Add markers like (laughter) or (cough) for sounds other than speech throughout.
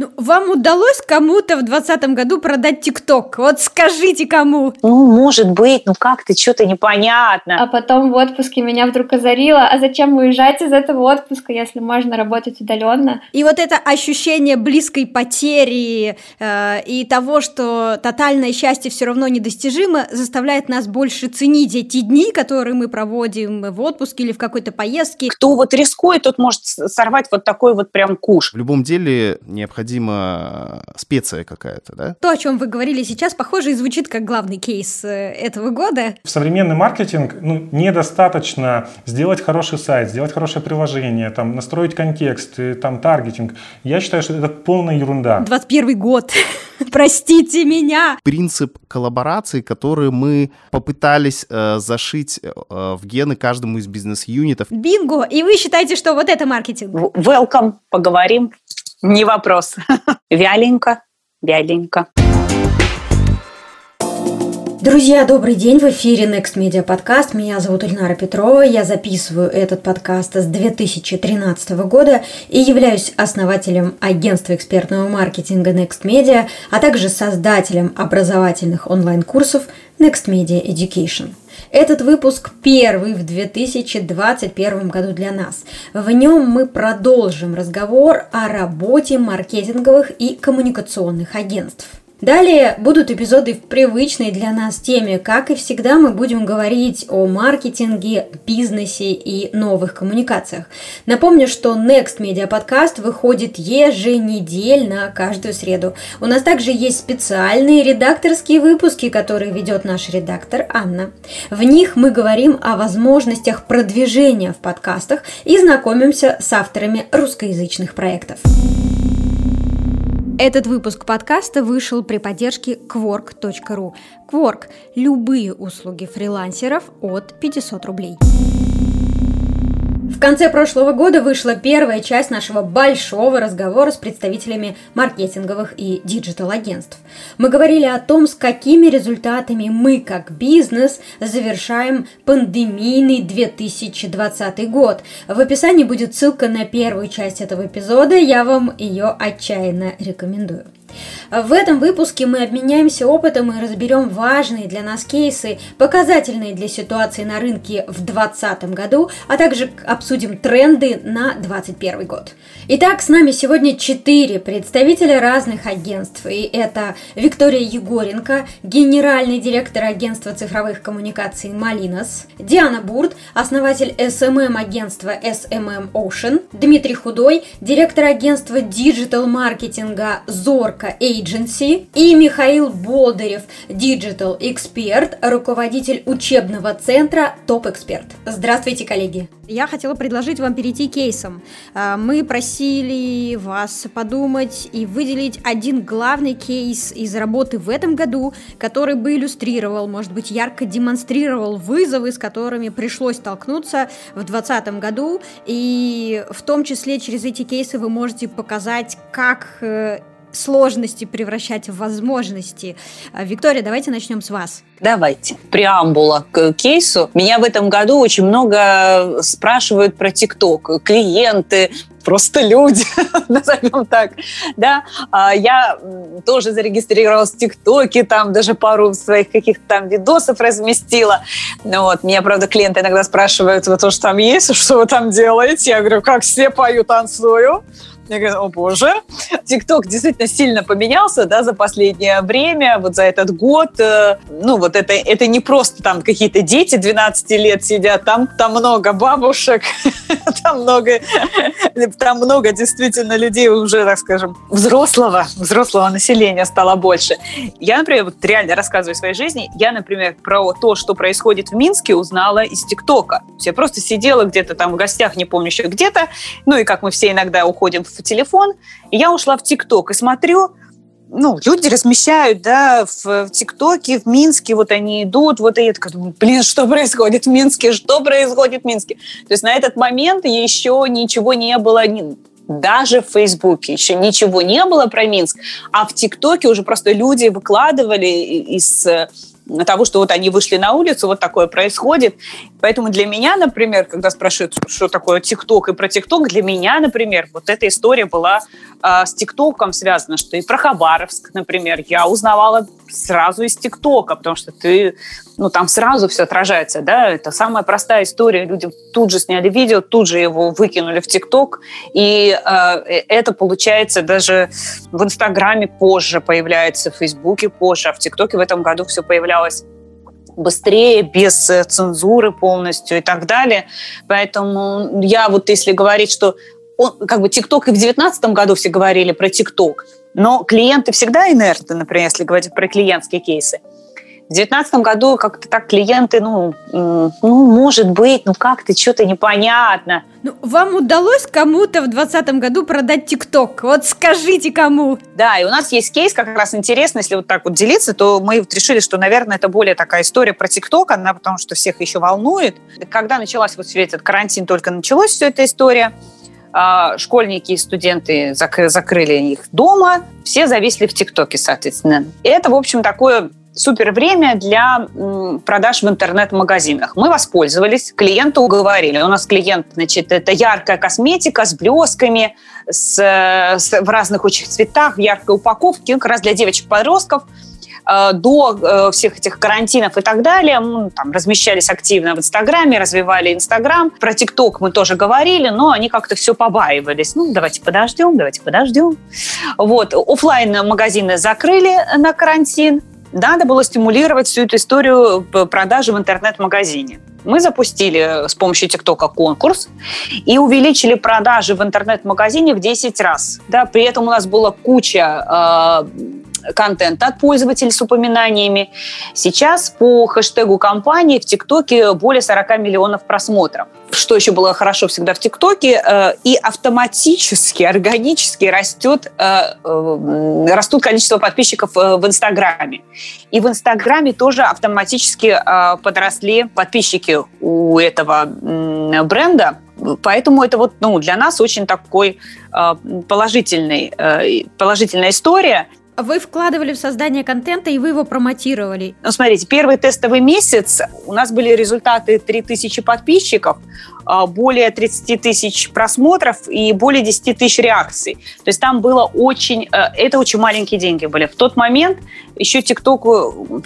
Ну, вам удалось кому-то в 2020 году продать ТикТок? Вот скажите кому. Ну, может быть, ну как-то что-то непонятно. А потом в отпуске меня вдруг озарило, а зачем уезжать из этого отпуска, если можно работать удаленно? И вот это ощущение близкой потери э, и того, что тотальное счастье все равно недостижимо, заставляет нас больше ценить эти дни, которые мы проводим в отпуске или в какой-то поездке. Кто вот рискует, тот может сорвать вот такой вот прям куш. В любом деле необходимо необходима специя какая-то, да? То, о чем вы говорили сейчас, похоже, и звучит как главный кейс э, этого года. В современный маркетинг ну, недостаточно сделать хороший сайт, сделать хорошее приложение, там, настроить контекст, там, таргетинг. Я считаю, что это полная ерунда. 21 год. (laughs) Простите меня. Принцип коллаборации, который мы попытались э, зашить э, в гены каждому из бизнес-юнитов. Бинго! И вы считаете, что вот это маркетинг? Welcome, поговорим. Не вопрос. (laughs) Вяленько, вяленько. Друзья, добрый день! В эфире Next Media Podcast. Меня зовут Ильнара Петрова. Я записываю этот подкаст с 2013 года и являюсь основателем агентства экспертного маркетинга Next Media, а также создателем образовательных онлайн-курсов Next Media Education. Этот выпуск первый в 2021 году для нас. В нем мы продолжим разговор о работе маркетинговых и коммуникационных агентств. Далее будут эпизоды в привычной для нас теме. Как и всегда, мы будем говорить о маркетинге, бизнесе и новых коммуникациях. Напомню, что Next Media Podcast выходит еженедельно каждую среду. У нас также есть специальные редакторские выпуски, которые ведет наш редактор Анна. В них мы говорим о возможностях продвижения в подкастах и знакомимся с авторами русскоязычных проектов. Этот выпуск подкаста вышел при поддержке Kwork.ru. Kwork – любые услуги фрилансеров от 500 рублей. В конце прошлого года вышла первая часть нашего большого разговора с представителями маркетинговых и диджитал-агентств. Мы говорили о том, с какими результатами мы, как бизнес, завершаем пандемийный 2020 год. В описании будет ссылка на первую часть этого эпизода, я вам ее отчаянно рекомендую. В этом выпуске мы обменяемся опытом и разберем важные для нас кейсы, показательные для ситуации на рынке в 2020 году, а также обсудим тренды на 2021 год. Итак, с нами сегодня четыре представителя разных агентств. И это Виктория Егоренко, генеральный директор агентства цифровых коммуникаций Малинос, Диана Бурт, основатель SMM-агентства SMM Ocean, Дмитрий Худой, директор агентства диджитал-маркетинга Zorka Agency и Михаил Болдырев, Digital Expert, руководитель учебного центра Топ Эксперт. Здравствуйте, коллеги! Я хотела предложить вам перейти к кейсам. А, мы просили вас подумать и выделить один главный кейс из работы в этом году, который бы иллюстрировал, может быть, ярко демонстрировал вызовы, с которыми пришлось столкнуться в 2020 году. И в том числе через эти кейсы вы можете показать, как э, сложности превращать в возможности. А, Виктория, давайте начнем с вас. Давайте. Преамбула к кейсу. Меня в этом году очень много спрашивают про ТикТок. Клиенты, просто люди, (laughs) назовем так. Да, а, я тоже зарегистрировалась в ТикТоке, там даже пару своих каких-то там видосов разместила. Ну, вот. Меня, правда, клиенты иногда спрашивают, вы тоже там есть, что вы там делаете? Я говорю, как все пою, танцую. Я говорю, о боже. ТикТок действительно сильно поменялся, да, за последнее время, вот за этот год. Э, ну, вот это, это не просто там какие-то дети 12 лет сидят, там, там много бабушек, (laughs) там много, там много действительно людей уже, так скажем, взрослого, взрослого населения стало больше. Я, например, вот реально рассказываю о своей жизни. Я, например, про то, что происходит в Минске, узнала из ТикТока. Я просто сидела где-то там в гостях, не помню еще где-то, ну и как мы все иногда уходим в телефон, и я ушла в ТикТок и смотрю, ну, люди размещают, да, в ТикТоке, в Минске, вот они идут, вот и я такая блин, что происходит в Минске, что происходит в Минске? То есть на этот момент еще ничего не было, даже в Фейсбуке еще ничего не было про Минск, а в ТикТоке уже просто люди выкладывали из того, что вот они вышли на улицу, вот такое происходит. Поэтому для меня, например, когда спрашивают, что такое ТикТок и про ТикТок, для меня, например, вот эта история была э, с ТикТоком связана, что и про Хабаровск, например, я узнавала сразу из ТикТока, потому что ты, ну, там сразу все отражается, да, это самая простая история, люди тут же сняли видео, тут же его выкинули в ТикТок, и э, это получается даже в Инстаграме позже появляется, в Фейсбуке позже, а в ТикТоке в этом году все появлялось быстрее, без э, цензуры полностью и так далее. Поэтому я вот если говорить, что он, как бы ТикТок и в 2019 году все говорили про ТикТок, но клиенты всегда инертны, например, если говорить про клиентские кейсы. В 2019 году как-то так клиенты, ну, ну, может быть, ну как-то что-то непонятно. Ну, вам удалось кому-то в 2020 году продать ТикТок? Вот скажите кому. Да, и у нас есть кейс как раз интересный, если вот так вот делиться, то мы вот решили, что, наверное, это более такая история про ТикТок, она потому что всех еще волнует. Когда началась вот все этот карантин, только началась вся эта история, школьники и студенты закрыли их дома, все зависли в ТикТоке, соответственно. И это, в общем, такое супер время для продаж в интернет-магазинах. Мы воспользовались, клиента уговорили. У нас клиент, значит, это яркая косметика с блесками, с, с, в разных очень цветах, в яркой упаковке, как раз для девочек-подростков э, до э, всех этих карантинов и так далее. Мы там размещались активно в Инстаграме, развивали Инстаграм. Про ТикТок мы тоже говорили, но они как-то все побаивались. Ну, давайте подождем, давайте подождем. Вот. офлайн магазины закрыли на карантин. Надо было стимулировать всю эту историю продажи в интернет-магазине. Мы запустили с помощью ТикТока конкурс и увеличили продажи в интернет-магазине в 10 раз. Да, при этом у нас была куча э, контента от пользователей с упоминаниями. Сейчас по хэштегу компании в ТикТоке более 40 миллионов просмотров что еще было хорошо всегда в ТикТоке, э, и автоматически, органически растет, э, э, растут количество подписчиков в Инстаграме. И в Инстаграме тоже автоматически подросли подписчики у этого бренда. Поэтому это вот ну, для нас очень такой положительный, положительная история. Вы вкладывали в создание контента, и вы его промотировали. Ну, смотрите, первый тестовый месяц у нас были результаты 3000 подписчиков, а, более 30 тысяч просмотров и более 10 тысяч реакций. То есть там было очень... Э, это очень маленькие деньги были. В тот момент еще ТикТок э,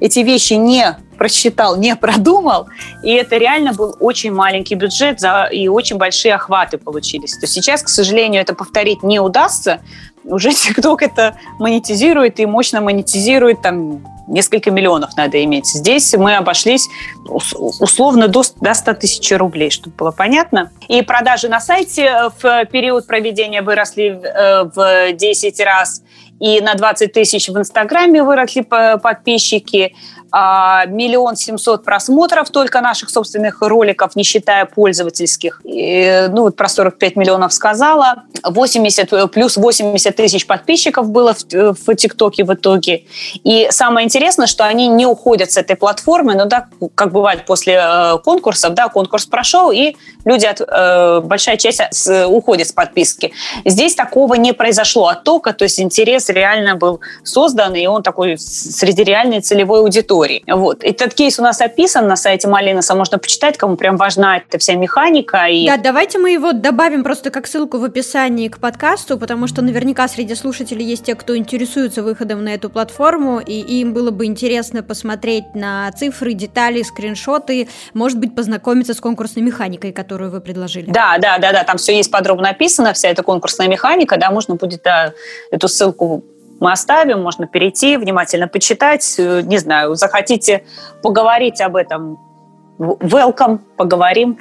эти вещи не просчитал, не продумал, и это реально был очень маленький бюджет за, и очень большие охваты получились. То сейчас, к сожалению, это повторить не удастся, уже (laughs) ТикТок это монетизирует и мощно монетизирует, там несколько миллионов надо иметь. Здесь мы обошлись условно до, до 100 тысяч рублей, чтобы было понятно. И продажи на сайте э, в период проведения выросли э, в 10 раз, и на 20 тысяч в Инстаграме выросли подписчики, а, миллион семьсот просмотров только наших собственных роликов, не считая пользовательских. И, ну, вот про 45 миллионов сказала. 80, плюс 80 тысяч подписчиков было в, в ТикТоке в итоге. И самое интересное, что они не уходят с этой платформы, но да, как бывает после э, конкурсов, да, конкурс прошел, и люди, от, э, большая часть с, уходит с подписки. Здесь такого не произошло оттока, то есть интерес реально был создан, и он такой среди реальной целевой аудитории истории. Вот. Этот кейс у нас описан на сайте Малинаса, можно почитать, кому прям важна эта вся механика. И... Да, давайте мы его добавим просто как ссылку в описании к подкасту, потому что наверняка среди слушателей есть те, кто интересуется выходом на эту платформу, и им было бы интересно посмотреть на цифры, детали, скриншоты, может быть, познакомиться с конкурсной механикой, которую вы предложили. Да, да, да, да, там все есть подробно описано, вся эта конкурсная механика, да, можно будет да, эту ссылку мы оставим, можно перейти, внимательно почитать. Э, не знаю, захотите поговорить об этом, welcome, поговорим.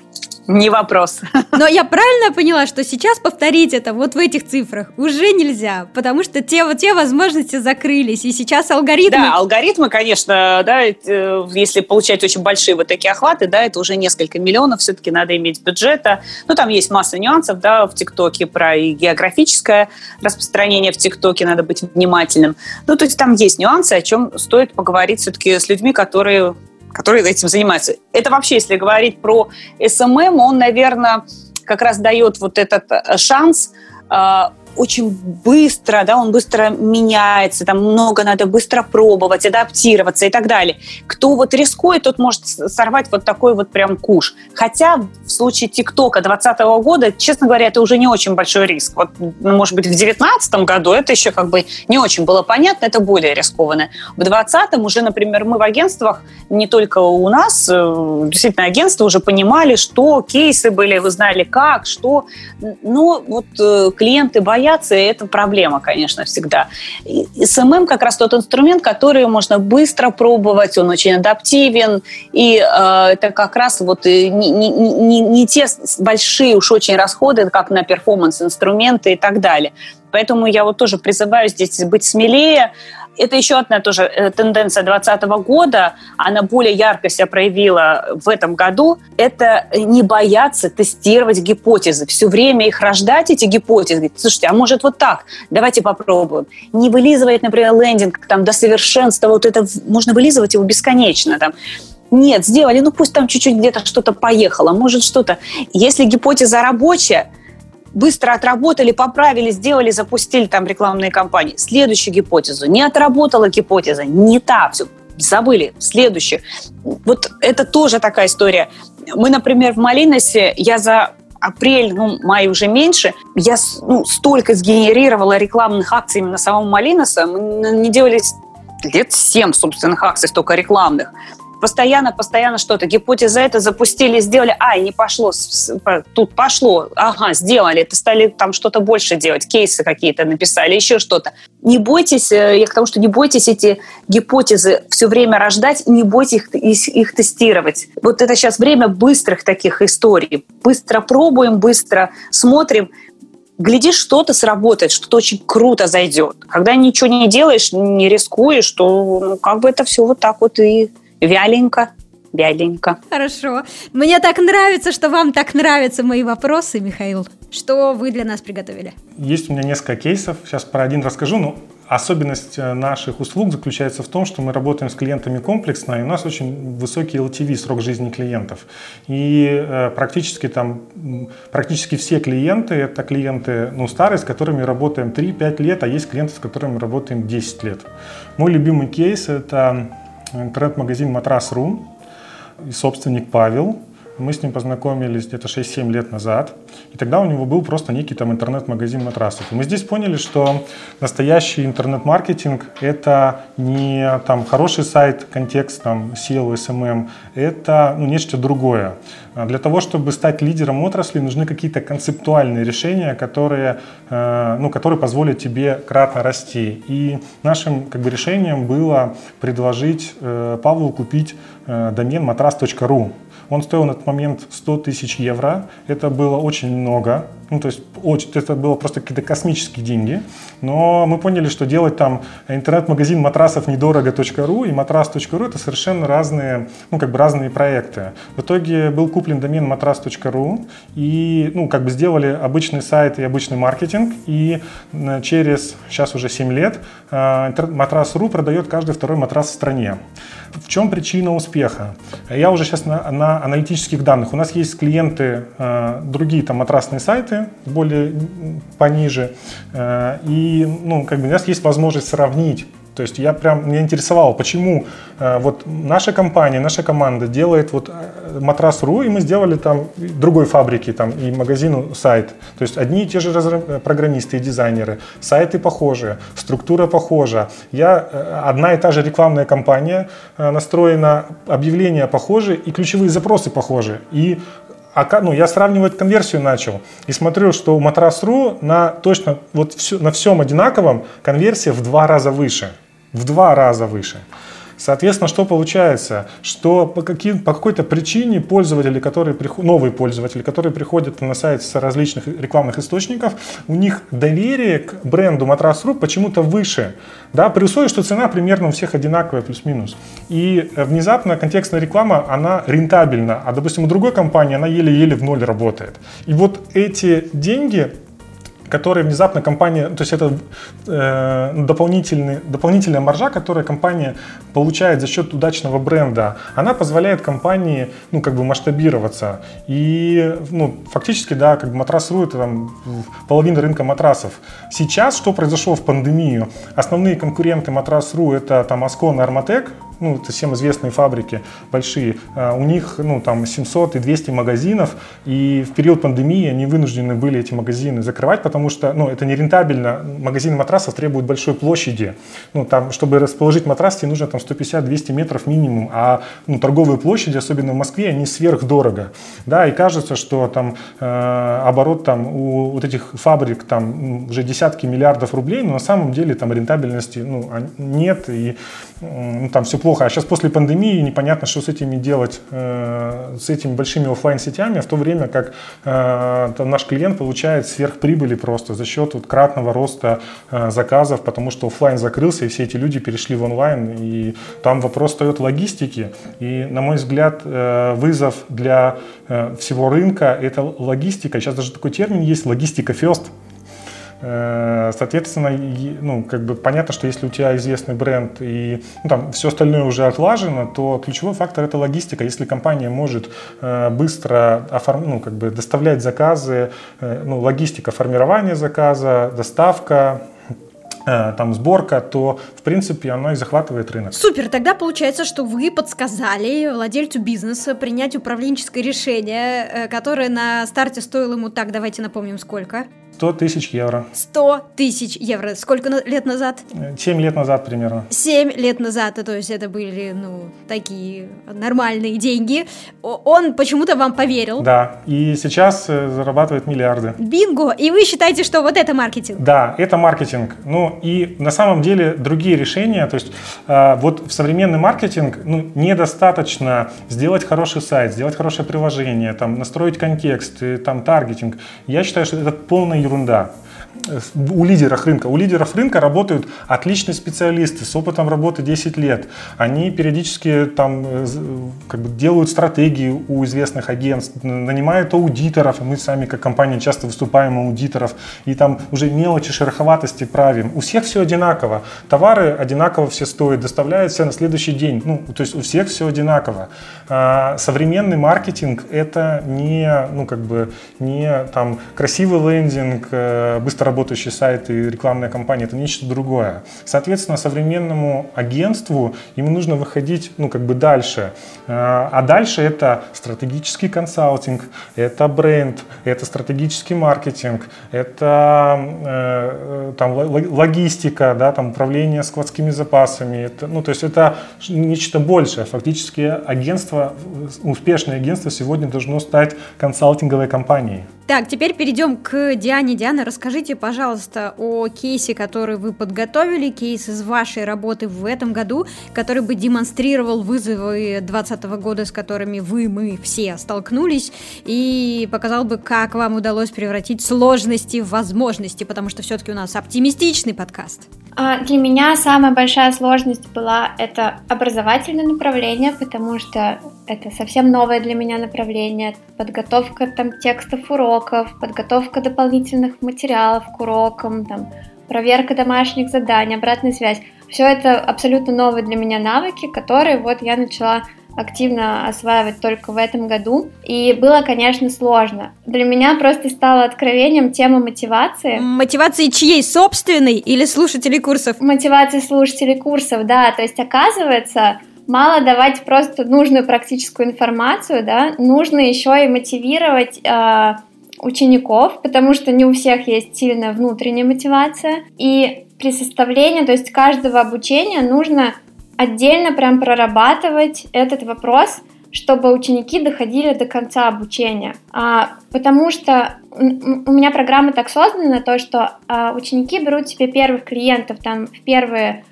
Не вопрос. (laughs) Но я правильно поняла, что сейчас повторить это вот в этих цифрах уже нельзя, потому что те вот те возможности закрылись, и сейчас алгоритмы... Да, алгоритмы, конечно, да, э, если получать очень большие вот такие охваты, да, это уже несколько миллионов, все-таки надо иметь бюджета. Ну, там есть масса нюансов, да, в ТикТоке про и географическое распространение в ТикТоке, надо быть внимательным. Ну, то есть там есть нюансы, о чем стоит поговорить все-таки с людьми, которые которые этим занимаются. Это вообще, если говорить про SMM, он, наверное, как раз дает вот этот э, шанс э, очень быстро, да, он быстро меняется, там много надо быстро пробовать, адаптироваться и так далее. Кто вот рискует, тот может сорвать вот такой вот прям куш. Хотя в случае ТикТока 2020 года, честно говоря, это уже не очень большой риск. Вот, ну, может быть, в 2019 году это еще как бы не очень было понятно, это более рискованно. В 2020 уже, например, мы в агентствах, не только у нас, э, действительно, агентства уже понимали, что кейсы были, вы знали как, что. Но вот э, клиенты боятся боятся, и это проблема, конечно, всегда. И SMM как раз тот инструмент, который можно быстро пробовать, он очень адаптивен, и э, это как раз вот не, не, не, не те большие уж очень расходы, как на перформанс-инструменты и так далее. Поэтому я вот тоже призываю здесь быть смелее, это еще одна тоже э, тенденция 2020 года, она более ярко себя проявила в этом году, это не бояться тестировать гипотезы, все время их рождать, эти гипотезы. Слушайте, а может вот так, давайте попробуем. Не вылизывать, например, лендинг там, до совершенства, вот это можно вылизывать его бесконечно. Там. Нет, сделали, ну пусть там чуть-чуть где-то что-то поехало, может что-то. Если гипотеза рабочая, быстро отработали, поправили, сделали, запустили там рекламные кампании. Следующую гипотезу. Не отработала гипотеза, не та, все, забыли. Следующую. Вот это тоже такая история. Мы, например, в Малиносе, я за апрель, ну, май уже меньше, я ну, столько сгенерировала рекламных акций именно самого Малиноса. Мы не делали лет 7 собственных акций, столько рекламных постоянно, постоянно что-то. Гипотеза это запустили, сделали, ай, не пошло, тут пошло, ага, сделали, это стали там что-то больше делать, кейсы какие-то написали, еще что-то. Не бойтесь, э, я к тому, что не бойтесь эти гипотезы все время рождать, не бойтесь их, их, их тестировать. Вот это сейчас время быстрых таких историй. Быстро пробуем, быстро смотрим, глядишь, что-то сработает, что-то очень круто зайдет. Когда ничего не делаешь, не рискуешь, то ну, как бы это все вот так вот и вяленько, вяленько. Хорошо. Мне так нравится, что вам так нравятся мои вопросы, Михаил. Что вы для нас приготовили? Есть у меня несколько кейсов. Сейчас про один расскажу. Но особенность э, наших услуг заключается в том, что мы работаем с клиентами комплексно, и у нас очень высокий LTV, срок жизни клиентов. И э, практически там, практически все клиенты, это клиенты ну, старые, с которыми работаем 3-5 лет, а есть клиенты, с которыми работаем 10 лет. Мой любимый кейс – это интернет-магазин Матрас.ру и собственник Павел. Мы с ним познакомились где-то 6-7 лет назад. И тогда у него был просто некий там интернет-магазин матрасов. И мы здесь поняли, что настоящий интернет-маркетинг – это не там хороший сайт, контекст, там, SEO, SMM, это ну, нечто другое. А для того, чтобы стать лидером отрасли, нужны какие-то концептуальные решения, которые, э, ну, которые позволят тебе кратно расти. И нашим как бы, решением было предложить э, Павлу купить э, домен matras.ru. Он стоил на тот момент 100 тысяч евро. Это было очень много. Ну, то есть очень, это было просто какие-то космические деньги. Но мы поняли, что делать там интернет-магазин матрасов недорого.ру и матрас.ру это совершенно разные, ну, как бы разные проекты. В итоге был куплен домен матрас.ру и, ну, как бы сделали обычный сайт и обычный маркетинг. И э, через, сейчас уже 7 лет, э, матрас.ру продает каждый второй матрас в стране. В чем причина успеха? Я уже сейчас на, на аналитических данных. У нас есть клиенты, э, другие там матрасные сайты, более пониже, э, и ну, как бы у нас есть возможность сравнить то есть я прям меня интересовало, почему э, вот наша компания, наша команда делает вот э, матрас.ру, и мы сделали там другой фабрики там и магазину сайт. То есть одни и те же э, программисты и дизайнеры, сайты похожие, структура похожа. Я одна и та же рекламная кампания э, настроена, объявления похожи и ключевые запросы похожи. И а, ну, я сравнивать конверсию начал и смотрю, что у Матрас.ру на точно вот все, на всем одинаковом конверсия в два раза выше в два раза выше. Соответственно, что получается? Что по, каким, по какой-то причине пользователи, которые приход, новые пользователи, которые приходят на сайт с различных рекламных источников, у них доверие к бренду Матрас.ру почему-то выше, да, при условии, что цена примерно у всех одинаковая, плюс-минус. И внезапно контекстная реклама, она рентабельна, а, допустим, у другой компании она еле-еле в ноль работает. И вот эти деньги которые внезапно компания, то есть это э, дополнительный, дополнительная маржа, которую компания получает за счет удачного бренда, она позволяет компании, ну, как бы масштабироваться. И, ну, фактически, да, как бы матрас.ру это там половина рынка матрасов. Сейчас, что произошло в пандемию? Основные конкуренты матрас.ру это там Аскон и Арматек, ну, это всем известные фабрики большие, а, у них, ну, там 700 и 200 магазинов, и в период пандемии они вынуждены были эти магазины закрывать, потому что, ну, это нерентабельно. Магазины матрасов требуют большой площади. Ну, там, чтобы расположить матрас, тебе нужно там 150-200 метров минимум, а, ну, торговые площади, особенно в Москве, они сверхдорого. Да, и кажется, что там э, оборот там у вот этих фабрик там уже десятки миллиардов рублей, но на самом деле там рентабельности, ну, нет, и ну, там все плохо. А сейчас после пандемии непонятно, что с этими делать, э, с этими большими офлайн сетями в то время как э, наш клиент получает сверхприбыли просто за счет вот, кратного роста э, заказов, потому что офлайн закрылся, и все эти люди перешли в онлайн, и там вопрос встает логистики. И, на мой взгляд, э, вызов для э, всего рынка – это логистика. Сейчас даже такой термин есть – логистика first. Э, соответственно, ну, как бы понятно, что если у тебя известный бренд и ну, там, все остальное уже отлажено, то ключевой фактор это логистика. Если компания может э, быстро оформ... ну, как бы доставлять заказы, э, ну, логистика формирования заказа, доставка, там сборка, то в принципе оно и захватывает рынок. Супер, тогда получается, что вы подсказали владельцу бизнеса принять управленческое решение, которое на старте стоило ему так, давайте напомним, сколько? 100 тысяч евро. 100 тысяч евро. Сколько лет назад? 7 лет назад примерно. 7 лет назад, то есть это были, ну, такие нормальные деньги. Он почему-то вам поверил. Да, и сейчас э, зарабатывает миллиарды. Бинго! И вы считаете, что вот это маркетинг? Да, это маркетинг. Ну, и на самом деле другие решения, то есть э, вот в современный маркетинг ну, недостаточно сделать хороший сайт, сделать хорошее приложение, там, настроить контекст, там, таргетинг. Я считаю, что это полная ерунда у лидеров рынка. У лидеров рынка работают отличные специалисты с опытом работы 10 лет. Они периодически там э, как бы делают стратегии у известных агентств, нанимают аудиторов, и мы сами как компания часто выступаем аудиторов, и там уже мелочи, шероховатости правим. У всех все одинаково. Товары одинаково все стоят, доставляются на следующий день. Ну, то есть у всех все одинаково. А современный маркетинг это не, ну, как бы, не там красивый лендинг, э, быстро работающий сайт и рекламная кампания, это нечто другое. Соответственно, современному агентству ему нужно выходить, ну, как бы дальше. А, а дальше это стратегический консалтинг, это бренд, это стратегический маркетинг, это э, там логистика, да, там управление складскими запасами. Это, ну, то есть это нечто большее. Фактически агентство, успешное агентство сегодня должно стать консалтинговой компанией. Так, теперь перейдем к Диане. Диана, расскажите, пожалуйста, о кейсе, который вы подготовили, кейс из вашей работы в этом году, который бы демонстрировал вызовы 2020 года, с которыми вы, мы все столкнулись, и показал бы, как вам удалось превратить сложности в возможности, потому что все-таки у нас оптимистичный подкаст. А для меня самая большая сложность была это образовательное направление, потому что это совсем новое для меня направление. Подготовка там текстов уроков, подготовка дополнительных материалов к урокам, там, проверка домашних заданий, обратная связь. Все это абсолютно новые для меня навыки, которые вот я начала активно осваивать только в этом году. И было, конечно, сложно. Для меня просто стало откровением тема мотивации. Мотивации чьей? Собственной или слушателей курсов? Мотивации слушателей курсов, да. То есть, оказывается, мало давать просто нужную практическую информацию, да, нужно еще и мотивировать э, учеников, потому что не у всех есть сильная внутренняя мотивация. И при составлении, то есть каждого обучения нужно отдельно прям прорабатывать этот вопрос, чтобы ученики доходили до конца обучения. А, потому что у меня программа так создана, то, что а, ученики берут себе первых клиентов там в первые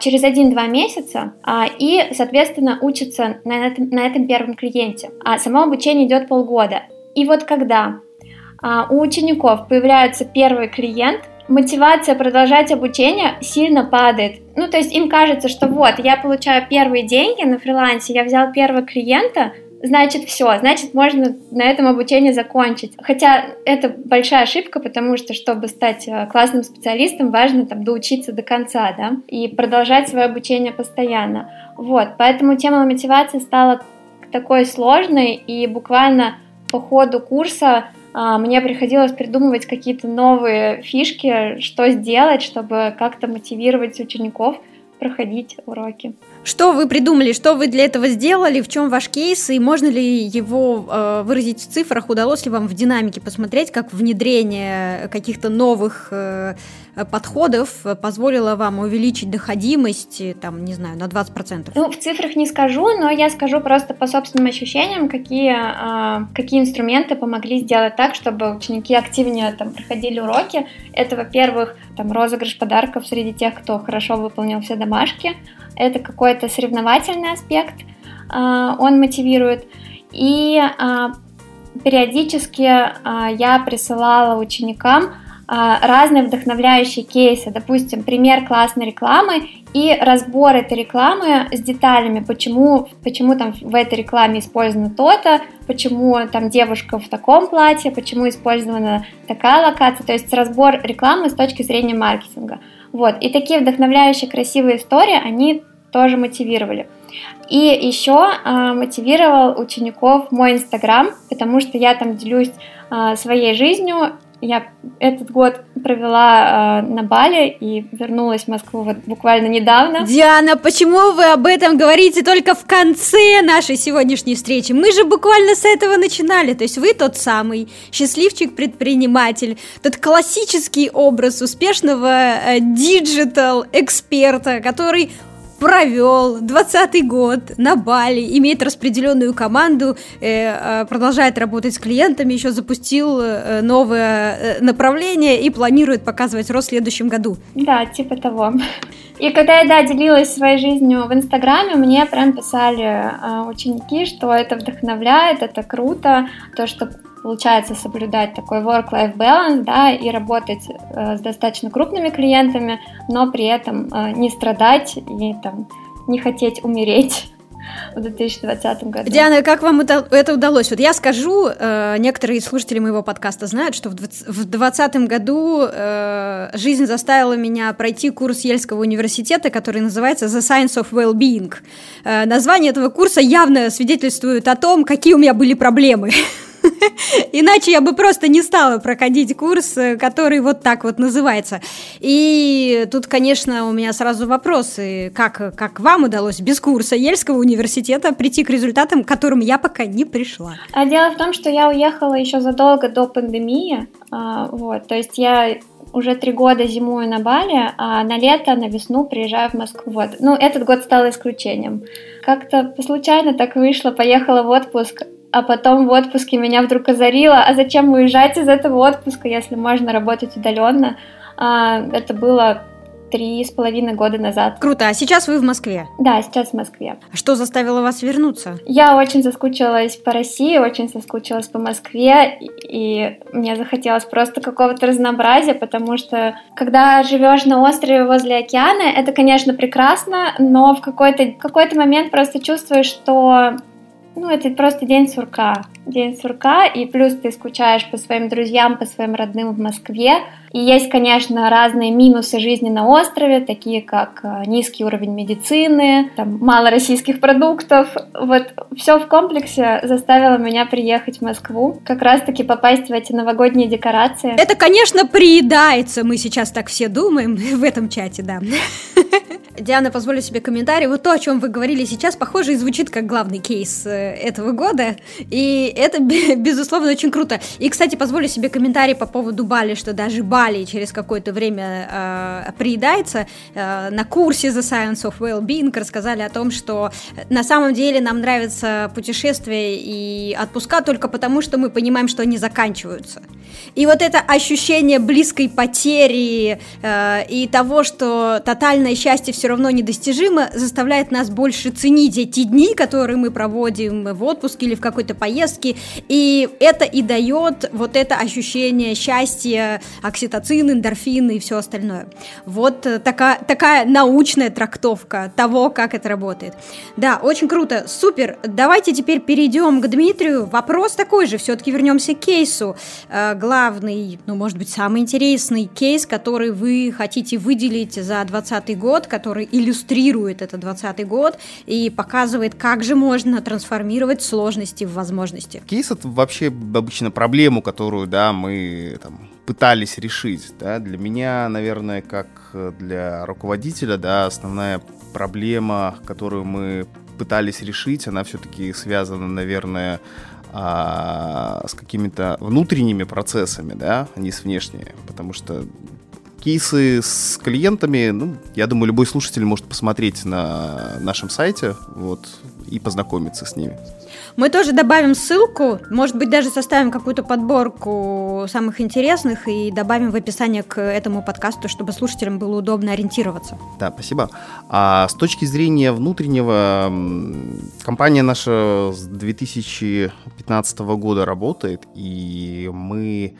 через 1-2 месяца а, и, соответственно, учатся на этом, на этом первом клиенте. А само обучение идет полгода. И вот когда а, у учеников появляется первый клиент – мотивация продолжать обучение сильно падает. Ну, то есть им кажется, что вот, я получаю первые деньги на фрилансе, я взял первого клиента, значит все, значит можно на этом обучение закончить. Хотя это большая ошибка, потому что, чтобы стать э, классным специалистом, важно там доучиться до конца, да, и продолжать свое обучение постоянно. Вот, поэтому тема мотивации стала такой сложной, и буквально по ходу курса а, мне приходилось придумывать какие-то новые фишки, что сделать, чтобы как-то мотивировать учеников проходить уроки. Что вы придумали, что вы для этого сделали, в чем ваш кейс, и можно ли его э, выразить в цифрах? Удалось ли вам в динамике посмотреть, как внедрение каких-то новых э, подходов позволило вам увеличить доходимость, там, не знаю, на 20%? Ну, в цифрах не скажу, но я скажу просто по собственным ощущениям, какие, э, какие инструменты помогли сделать так, чтобы ученики активнее там, проходили уроки. Это, во-первых, там, розыгрыш подарков среди тех, кто хорошо выполнил все домашки, это какой-то соревновательный аспект, а, он мотивирует. И а, периодически а, я присылала ученикам разные вдохновляющие кейсы, допустим, пример классной рекламы и разбор этой рекламы с деталями, почему, почему там в этой рекламе использовано то-то, почему там девушка в таком платье, почему использована такая локация, то есть разбор рекламы с точки зрения маркетинга. Вот. И такие вдохновляющие, красивые истории, они тоже мотивировали. И еще э, мотивировал учеников мой инстаграм, потому что я там делюсь э, своей жизнью. Я этот год провела э, на Бали и вернулась в Москву вот буквально недавно. Диана, почему вы об этом говорите только в конце нашей сегодняшней встречи? Мы же буквально с этого начинали. То есть вы тот самый счастливчик-предприниматель, тот классический образ успешного диджитал-эксперта, который провел 20 год на Бали, имеет распределенную команду, э, э, продолжает работать с клиентами, еще запустил э, новое направление и планирует показывать рост в следующем году. Да, типа того. И когда я, да, делилась своей жизнью в Инстаграме, мне прям писали ученики, что это вдохновляет, это круто, то, что получается соблюдать такой work-life balance, да, и работать э, с достаточно крупными клиентами, но при этом э, не страдать и там не хотеть умереть (laughs) в 2020 году. Диана, как вам это, удалось? Вот я скажу, э, некоторые слушатели моего подкаста знают, что в 2020 году э, жизнь заставила меня пройти курс Ельского университета, который называется The Science of Well-being. Э, название этого курса явно свидетельствует о том, какие у меня были проблемы. (laughs) (laughs) Иначе я бы просто не стала проходить курс, э, который вот так вот называется. И тут, конечно, у меня сразу вопросы, как, как вам удалось без курса Ельского университета прийти к результатам, к которым я пока не пришла? А дело в том, что я уехала еще задолго до пандемии, а, вот, то есть я уже три года зимую на Бали, а на лето, на весну приезжаю в Москву. Вот. Ну, этот год стал исключением. Как-то случайно так вышло, поехала в отпуск, а потом в отпуске меня вдруг озарило, а зачем уезжать из этого отпуска, если можно работать удаленно? А, это было три с половиной года назад. Круто. А сейчас вы в Москве? Да, сейчас в Москве. А что заставило вас вернуться? Я очень соскучилась по России, очень соскучилась по Москве, и мне захотелось просто какого-то разнообразия, потому что когда живешь на острове возле океана, это, конечно, прекрасно, но в какой-то какой момент просто чувствуешь, что ну, это просто день сурка. День сурка, и плюс ты скучаешь по своим друзьям, по своим родным в Москве. И есть, конечно, разные минусы жизни на острове, такие как э, низкий уровень медицины, там, мало российских продуктов. Вот все в комплексе заставило меня приехать в Москву, как раз-таки попасть в эти новогодние декорации. Это, конечно, приедается, мы сейчас так все думаем (laughs) в этом чате, да. (laughs) Диана, позволю себе комментарий. Вот то, о чем вы говорили сейчас, похоже, и звучит как главный кейс э, этого года. И это, безусловно, очень круто. И, кстати, позволю себе комментарий по поводу Бали, что даже Бали через какое-то время э, приедается. Э, на курсе The Science of Well-being рассказали о том, что на самом деле нам нравятся путешествия и отпуска только потому, что мы понимаем, что они заканчиваются. И вот это ощущение близкой потери э, и того, что тотальное счастье все все равно недостижимо, заставляет нас больше ценить эти дни, которые мы проводим в отпуске или в какой-то поездке, и это и дает вот это ощущение счастья, окситоцин, эндорфин и все остальное. Вот э, такая, такая научная трактовка того, как это работает. Да, очень круто, супер. Давайте теперь перейдем к Дмитрию. Вопрос такой же, все-таки вернемся к кейсу. Э, главный, ну, может быть, самый интересный кейс, который вы хотите выделить за 2020 год, который иллюстрирует этот 2020 год и показывает, как же можно трансформировать сложности в возможности. Кейс — это вообще обычно проблему, которую, да, мы там, пытались решить, да, для меня, наверное, как для руководителя, да, основная проблема, которую мы пытались решить, она все-таки связана, наверное, а, с какими-то внутренними процессами, да, а не с внешними, потому что кейсы с клиентами, ну, я думаю, любой слушатель может посмотреть на нашем сайте, вот, и познакомиться с ними. Мы тоже добавим ссылку, может быть, даже составим какую-то подборку самых интересных и добавим в описание к этому подкасту, чтобы слушателям было удобно ориентироваться. Да, спасибо. А с точки зрения внутреннего, компания наша с 2015 года работает, и мы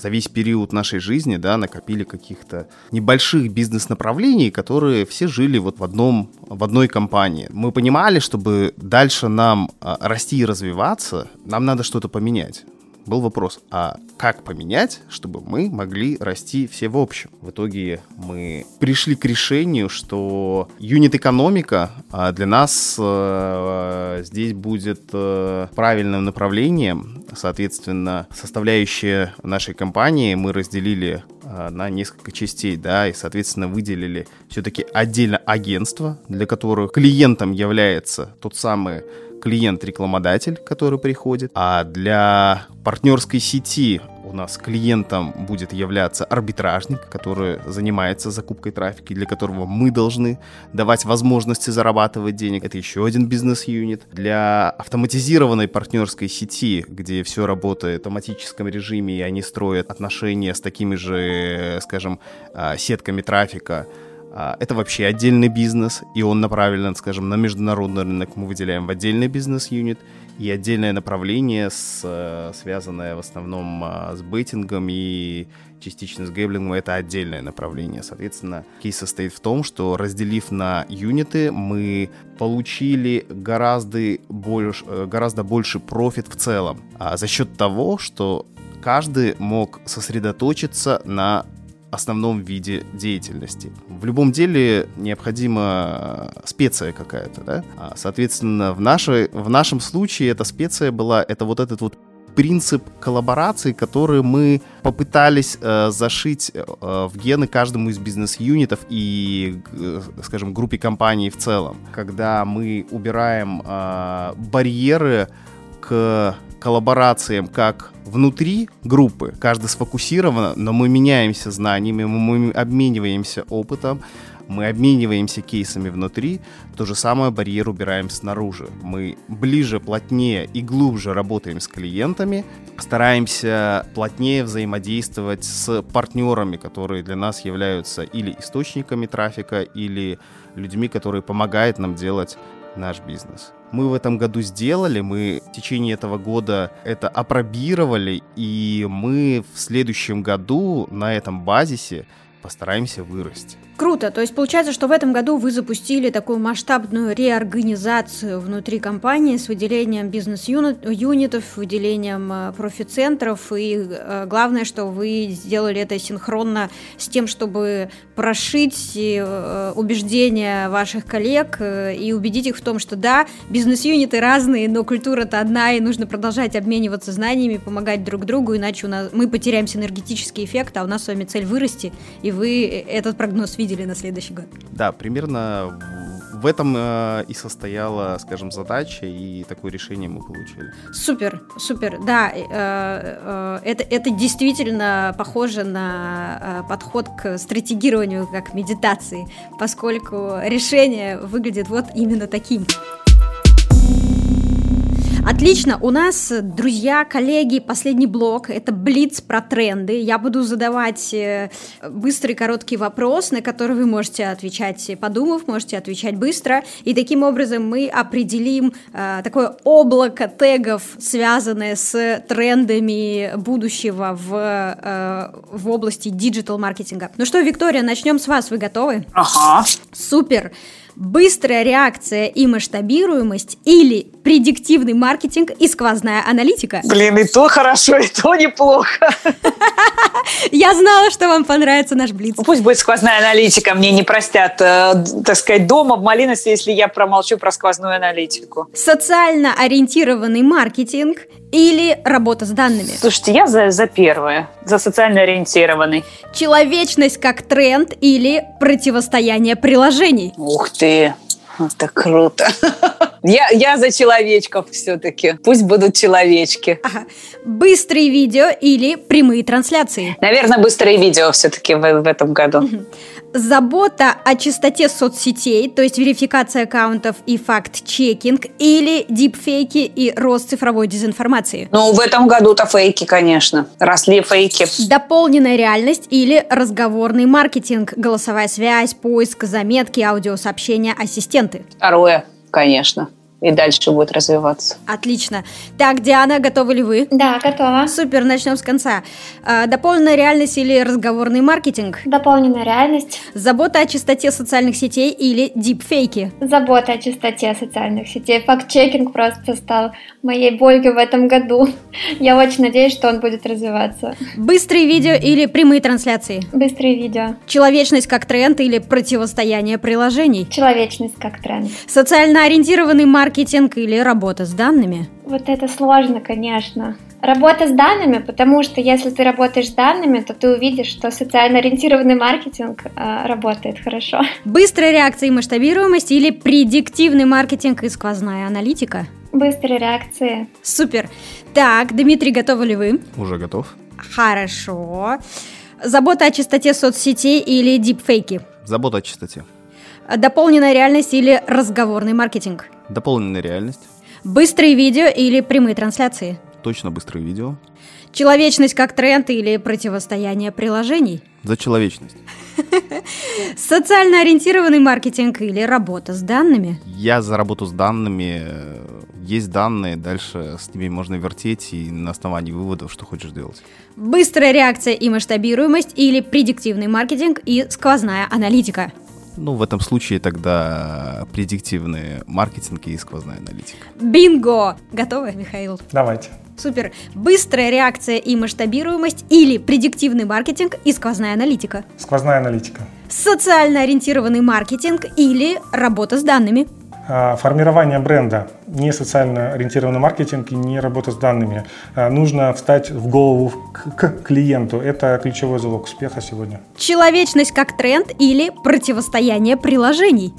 за весь период нашей жизни да, накопили каких-то небольших бизнес-направлений, которые все жили вот в, одном, в одной компании. Мы понимали, чтобы дальше нам э, расти и развиваться, нам надо что-то поменять был вопрос, а как поменять, чтобы мы могли расти все в общем? В итоге мы пришли к решению, что юнит-экономика а, для нас э, здесь будет э, правильным направлением. Соответственно, составляющие нашей компании мы разделили э, на несколько частей, да, и, соответственно, выделили все-таки отдельно агентство, для которых клиентом является тот самый клиент-рекламодатель, который приходит, а для партнерской сети у нас клиентом будет являться арбитражник, который занимается закупкой трафика, для которого мы должны давать возможности зарабатывать денег. Это еще один бизнес-юнит. Для автоматизированной партнерской сети, где все работает в автоматическом режиме, и они строят отношения с такими же, скажем, а, сетками трафика, это вообще отдельный бизнес, и он направлен, скажем, на международный рынок мы выделяем в отдельный бизнес-юнит, и отдельное направление, с, э, связанное в основном а, с бейтингом и частично с гейблингом, это отдельное направление. Соответственно, кейс состоит в том, что разделив на юниты, мы получили гораздо больше, э, гораздо больше профит в целом а за счет того, что каждый мог сосредоточиться на основном виде деятельности. В любом деле необходима специя какая-то, да? А, соответственно, в, нашей, в нашем случае эта специя была, это вот этот вот принцип коллаборации, который мы попытались э, зашить э, в гены каждому из бизнес-юнитов и, э, скажем, группе компаний в целом. Когда мы убираем э, барьеры к коллаборациям как внутри группы, каждый сфокусирован, но мы меняемся знаниями, мы обмениваемся опытом, мы обмениваемся кейсами внутри, то же самое барьер убираем снаружи. Мы ближе, плотнее и глубже работаем с клиентами, стараемся плотнее взаимодействовать с партнерами, которые для нас являются или источниками трафика, или людьми, которые помогают нам делать наш бизнес. Мы в этом году сделали, мы в течение этого года это опробировали, и мы в следующем году на этом базисе постараемся вырасти. Круто. То есть получается, что в этом году вы запустили такую масштабную реорганизацию внутри компании с выделением бизнес-юнитов, выделением э, профицентров. И э, главное, что вы сделали это синхронно с тем, чтобы прошить э, убеждения ваших коллег и убедить их в том, что да, бизнес-юниты разные, но культура-то одна, и нужно продолжать обмениваться знаниями, помогать друг другу, иначе у нас, мы потеряем синергетический эффект, а у нас с вами цель вырасти, и вы этот прогноз видите видели на следующий год. Да, примерно в этом э, и состояла, скажем, задача, и такое решение мы получили. Супер, супер, да, э, э, это, это действительно похоже на э, подход к стратегированию как медитации, поскольку решение выглядит вот именно таким. Отлично, у нас, друзья, коллеги, последний блок – это Блиц про тренды. Я буду задавать э, быстрый короткий вопрос, на который вы можете отвечать, подумав, можете отвечать быстро. И таким образом мы определим э, такое облако тегов, связанное с трендами будущего в, э, в области диджитал-маркетинга. Ну что, Виктория, начнем с вас. Вы готовы? Ага. Супер! Быстрая реакция и масштабируемость или предиктивный маркетинг и сквозная аналитика? Блин, и то хорошо, и то неплохо. Я знала, что вам понравится наш Блиц. Ну, пусть будет сквозная аналитика, мне не простят, э, так сказать, дома в Малинове, если я промолчу про сквозную аналитику. Социально ориентированный маркетинг или работа с данными? Слушайте, я за, за первое, за социально ориентированный. Человечность как тренд или противостояние приложений? Ух ты, это круто. (laughs) Я, я за человечков все-таки. Пусть будут человечки. Ага. Быстрые видео или прямые трансляции? Наверное, быстрые видео все-таки в, в этом году. Забота о чистоте соцсетей, то есть верификация аккаунтов и факт-чекинг, или дипфейки и рост цифровой дезинформации? Ну, в этом году-то фейки, конечно. Росли фейки. Дополненная реальность или разговорный маркетинг, голосовая связь, поиск, заметки, аудиосообщения, ассистенты? Второе, конечно. И дальше будет развиваться. Отлично. Так, Диана, готовы ли вы? Да, готова. Супер, начнем с конца. А, Дополненная реальность или разговорный маркетинг? Дополненная реальность. Забота о чистоте социальных сетей или дипфейки? Забота о чистоте социальных сетей. Факт-чекинг просто стал моей болью в этом году. Я очень надеюсь, что он будет развиваться. Быстрые видео или прямые трансляции? Быстрые видео. Человечность как тренд или противостояние приложений? Человечность как тренд. Социально ориентированный маркетинг или работа с данными? Вот это сложно, конечно. Работа с данными, потому что если ты работаешь с данными, то ты увидишь, что социально ориентированный маркетинг э, работает хорошо. Быстрая реакция и масштабируемость или предиктивный маркетинг и сквозная аналитика? Быстрые реакции. Супер. Так, Дмитрий, готовы ли вы? Уже готов. Хорошо. Забота о чистоте соцсетей или дипфейки? Забота о чистоте. Дополненная реальность или разговорный маркетинг? Дополненная реальность. Быстрые видео или прямые трансляции? Точно быстрые видео. Человечность как тренд или противостояние приложений? За человечность. (laughs) Социально ориентированный маркетинг или работа с данными? Я за работу с данными. Есть данные, дальше с ними можно вертеть и на основании выводов, что хочешь делать. Быстрая реакция и масштабируемость или предиктивный маркетинг и сквозная аналитика? Ну, в этом случае тогда предиктивный маркетинг и сквозная аналитика. Бинго! Готовы, Михаил? Давайте. Супер. Быстрая реакция и масштабируемость или предиктивный маркетинг и сквозная аналитика? Сквозная аналитика. Социально ориентированный маркетинг или работа с данными? А, Формирование бренда, не социально ориентированный маркетинг и не работа с данными. А, Нужно встать в голову к к клиенту. Это ключевой залог успеха сегодня. Человечность как тренд или противостояние приложений?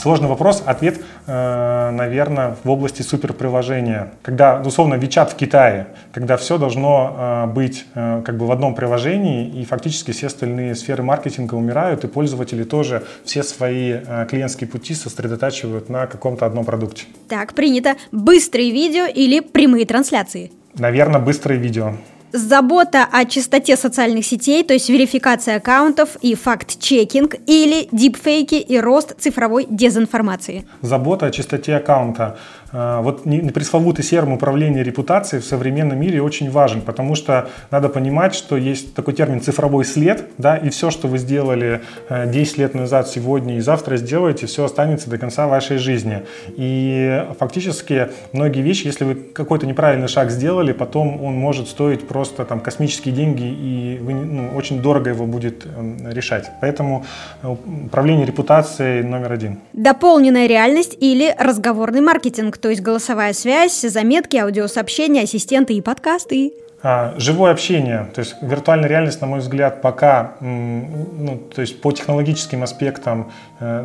Сложный вопрос. Ответ, э, наверное, в области суперприложения. Когда, условно, Вичат в Китае, когда все должно э, быть э, как бы в одном приложении, и фактически все остальные сферы маркетинга умирают, и пользователи тоже все свои клиентские пути сосредотачивают на каком-то одном продукте. Так, принято. Быстрые видео или прямые трансляции? Наверное, быстрые видео. Забота о чистоте социальных сетей, то есть верификация аккаунтов и факт-чекинг, или дипфейки и рост цифровой дезинформации? Забота о чистоте аккаунта. Э, Вот пресловутый серм управления репутацией в современном мире очень важен, потому что надо понимать, что есть такой термин цифровой след, да, и все, что вы сделали э, 10 лет назад, сегодня и завтра сделаете, все останется до конца вашей жизни. И фактически многие вещи, если вы какой-то неправильный шаг сделали, потом он может стоить просто там космические деньги, и вы, ну, очень дорого его будет эм, решать. Поэтому э, управление репутацией номер один. Дополненная реальность или разговорный маркетинг, то есть голосовая связь, заметки, аудиосообщения, ассистенты и подкасты. А, живое общение, то есть виртуальная реальность, на мой взгляд, пока, ну, то есть по технологическим аспектам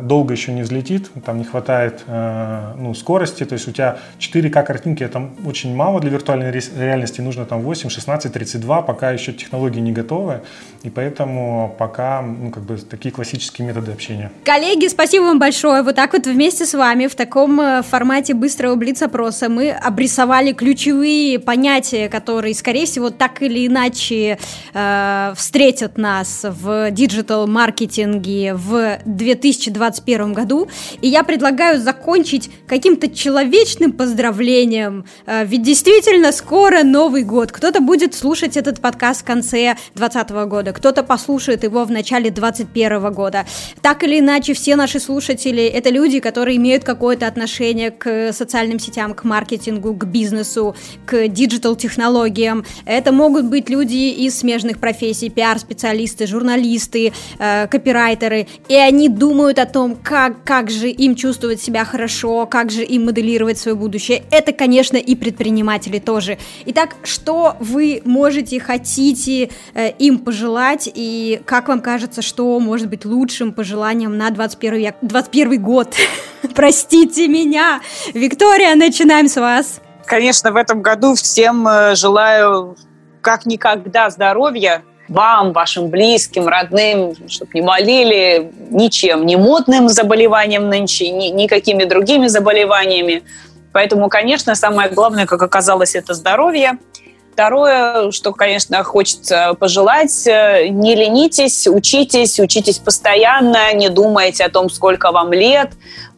долго еще не взлетит, там не хватает э, ну, скорости, то есть у тебя 4К картинки, это очень мало для виртуальной реальности, нужно там 8, 16, 32, пока еще технологии не готовы, и поэтому пока, ну, как бы такие классические методы общения. Коллеги, спасибо вам большое. Вот так вот вместе с вами в таком э, формате быстрого блиц-опроса мы обрисовали ключевые понятия, которые, скорее всего, так или иначе э, встретят нас в диджитал-маркетинге в 2021 году. И я предлагаю закончить каким-то человечным поздравлением, э, ведь действительно скоро Новый год. Кто-то будет слушать этот подкаст в конце 2020 года, кто-то послушает его в начале 2021 года. Так или иначе, все наши слушатели — это люди, которые имеют какое-то отношение к социальным сетям, к маркетингу, к бизнесу, к диджитал-технологиям. Это могут быть люди из смежных профессий, пиар-специалисты, журналисты, э, копирайтеры, и они думают о том, как, как же им чувствовать себя хорошо, как же им моделировать свое будущее. Это, конечно, и предприниматели тоже. Итак, что вы можете, хотите э, им пожелать, и как вам кажется, что может быть лучшим пожеланием на 21 век, 21 год? (laughs) Простите меня! Виктория, начинаем с вас конечно, в этом году всем э, желаю как никогда здоровья, вам, вашим близким, родным, чтобы не болели ничем, ни модным заболеванием нынче, ни никакими другими заболеваниями. Поэтому, конечно, самое главное, как оказалось, это здоровье. Второе, что, конечно, хочется пожелать, э, не ленитесь, учитесь, учитесь постоянно, не думайте о том, сколько вам лет,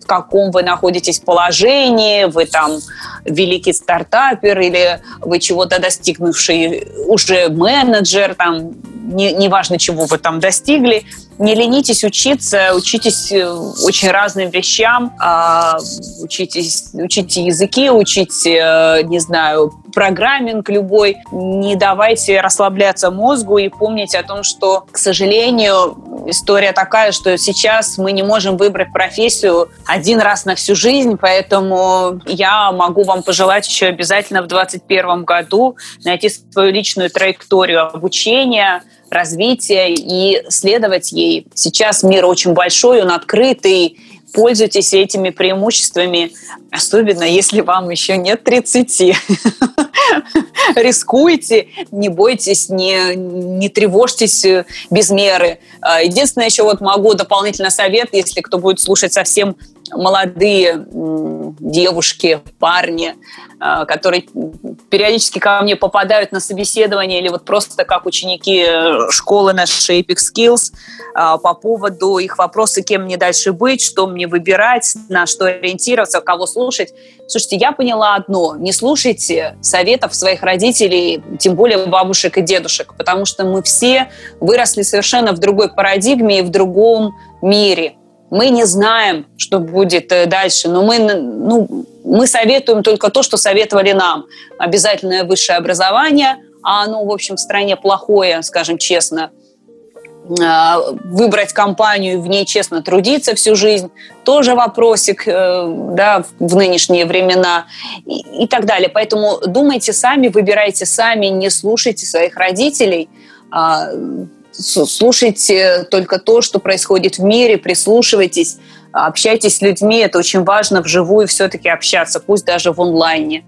в каком вы находитесь положении, вы там великий стартапер или вы чего-то достигнувший уже менеджер, там, не, неважно, чего вы там достигли, не ленитесь учиться, учитесь э, очень разным вещам, а, учитесь, учите языки, учите, э, не знаю, программинг любой, не давайте расслабляться мозгу и помните о том, что, к сожалению, история такая, что сейчас мы не можем выбрать профессию один раз на всю жизнь, поэтому я могу вам пожелать еще обязательно в 2021 году найти свою личную траекторию обучения, развития и следовать ей. Сейчас мир очень большой, он открытый, пользуйтесь этими преимуществами, особенно если вам еще нет 30. (laughs) Рискуйте, не бойтесь, не, не тревожьтесь без меры. А, единственное, еще вот могу дополнительно совет, если кто будет слушать совсем молодые девушки, парни, а, которые периодически ко мне попадают на собеседование или вот просто как ученики э, школы нашей Epic Skills а, по поводу их вопроса, кем мне дальше быть, что мне выбирать, на что ориентироваться, кого слушать. Слушайте, я поняла одно. Не слушайте советов своих родителей, тем более бабушек и дедушек, потому что мы все выросли совершенно в другой парадигме и в другом мире – мы не знаем, что будет э, дальше, но мы, ну, мы советуем только то, что советовали нам. Обязательное высшее образование, а оно, в общем, в стране плохое, скажем честно. А, выбрать компанию, в ней честно трудиться всю жизнь, тоже вопросик э, да, в нынешние времена и, и так далее. Поэтому думайте сами, выбирайте сами, не слушайте своих родителей, а, слушайте только то, что происходит в мире, прислушивайтесь, общайтесь с людьми. Это очень важно вживую все-таки общаться, пусть даже в онлайне.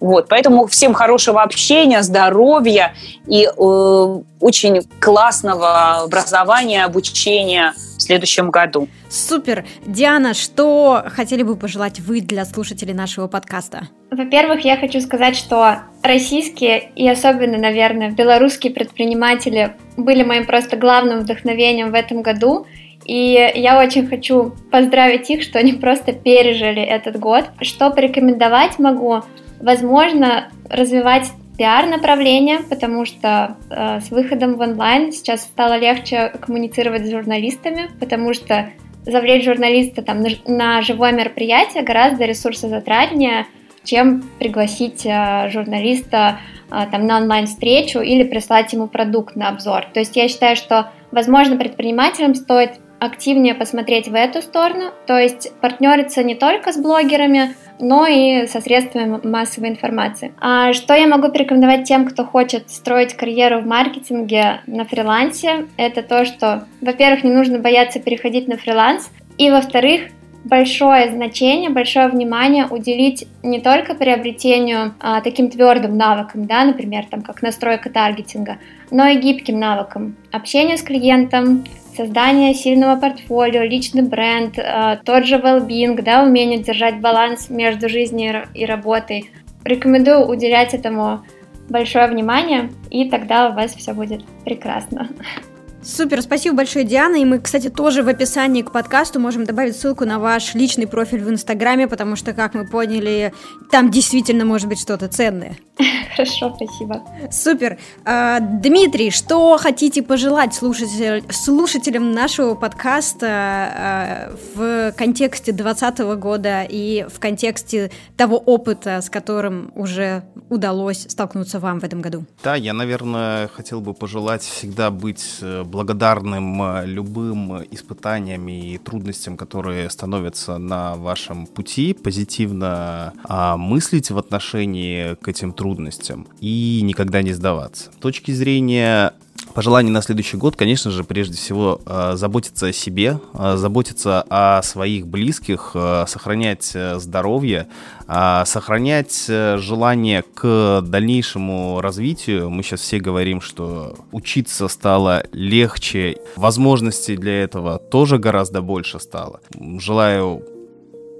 Вот, поэтому всем хорошего общения, здоровья и э, очень классного образования, обучения следующем году. Супер! Диана, что хотели бы пожелать вы для слушателей нашего подкаста? Во-первых, я хочу сказать, что российские и особенно, наверное, белорусские предприниматели были моим просто главным вдохновением в этом году. И я очень хочу поздравить их, что они просто пережили этот год. Что порекомендовать могу? Возможно, развивать пиар-направление, потому что э, с выходом в онлайн сейчас стало легче коммуницировать с журналистами, потому что завлечь журналиста там, на, на живое мероприятие гораздо ресурсозатратнее, чем пригласить э, журналиста э, там, на онлайн-встречу или прислать ему продукт на обзор. То есть я считаю, что, возможно, предпринимателям стоит активнее посмотреть в эту сторону, то есть партнериться не только с блогерами, но и со средствами массовой информации. А что я могу порекомендовать тем, кто хочет строить карьеру в маркетинге на фрилансе? Это то, что, во-первых, не нужно бояться переходить на фриланс, и, во-вторых, большое значение, большое внимание уделить не только приобретению а, таким твердым навыкам, да, например, там как настройка таргетинга, но и гибким навыкам. Общение с клиентом, создание сильного портфолио, личный бренд, а, тот же well-being, да, умение держать баланс между жизнью и работой. Рекомендую уделять этому большое внимание, и тогда у вас все будет прекрасно. (laughs) Супер, спасибо большое, Диана. И мы, кстати, тоже в описании к подкасту можем добавить ссылку на ваш личный профиль в Инстаграме, потому что, как мы поняли, там действительно может быть что-то ценное. (laughs) Хорошо, спасибо. Супер. А, Дмитрий, что хотите пожелать слушатель, слушателям нашего подкаста а, в контексте 2020 года и в контексте того опыта, с которым уже удалось столкнуться вам в этом году? Да, я, наверное, хотел бы пожелать всегда быть э, благодарным э, любым испытаниям и трудностям, которые становятся на вашем пути, позитивно а, мыслить в отношении к этим трудностям и никогда не сдаваться. С точки зрения Пожелание на следующий год, конечно же, прежде всего э, заботиться о себе, э, заботиться о своих близких, э, сохранять здоровье, сохранять желание к дальнейшему развитию. Мы сейчас все говорим, что учиться стало легче, возможностей для этого тоже гораздо больше стало. Желаю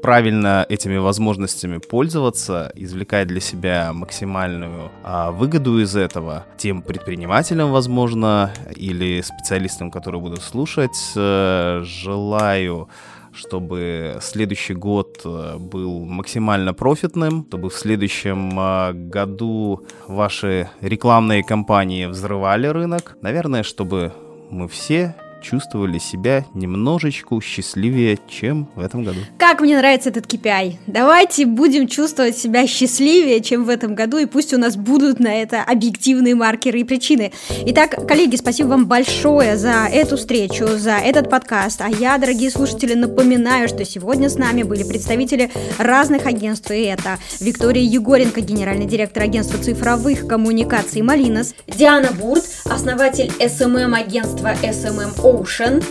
правильно этими возможностями пользоваться, извлекать для себя максимальную а, выгоду из этого тем предпринимателям, возможно, или специалистам, которые будут слушать. Э, желаю чтобы следующий год э, был максимально профитным, чтобы в следующем э, году ваши рекламные кампании взрывали рынок. Наверное, чтобы мы все чувствовали себя немножечко счастливее, чем в этом году. Как мне нравится этот KPI. Давайте будем чувствовать себя счастливее, чем в этом году, и пусть у нас будут на это объективные маркеры и причины. Итак, коллеги, спасибо вам большое за эту встречу, за этот подкаст. А я, дорогие слушатели, напоминаю, что сегодня с нами были представители разных агентств, и это Виктория Егоренко, генеральный директор агентства цифровых коммуникаций «Малинос», Диана Бурт, основатель SMM-агентства SMM Ocean,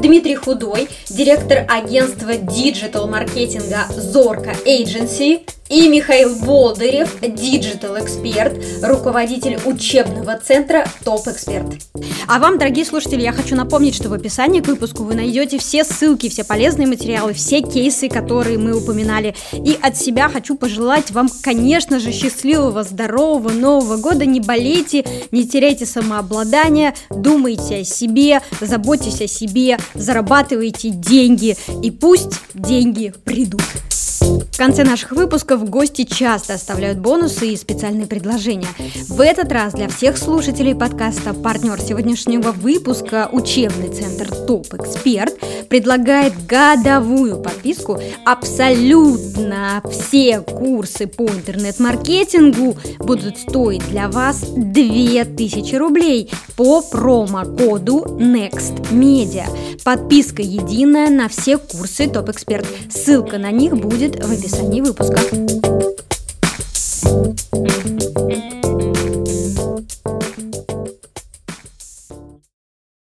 Дмитрий Худой, директор агентства диджитал-маркетинга Zorka Agency, и Михаил Болдырев, диджитал-эксперт, руководитель учебного центра ТОП-эксперт. А вам, дорогие слушатели, я хочу напомнить, что в описании к выпуску вы найдете все ссылки, все полезные материалы, все кейсы, которые мы упоминали. И от себя хочу пожелать вам, конечно же, счастливого, здорового Нового года. Не болейте, не теряйте самообладание, думайте о себе, заботьтесь о себе, зарабатывайте деньги. И пусть деньги придут. В конце наших выпусков гости часто оставляют бонусы и специальные предложения. В этот раз для всех слушателей подкаста партнер сегодняшнего выпуска учебный центр Топ Эксперт предлагает годовую подписку. Абсолютно все курсы по интернет-маркетингу будут стоить для вас 2000 рублей по промокоду NEXTMedia. Подписка единая на все курсы Топ Эксперт. Ссылка на них будет в описании выпуска.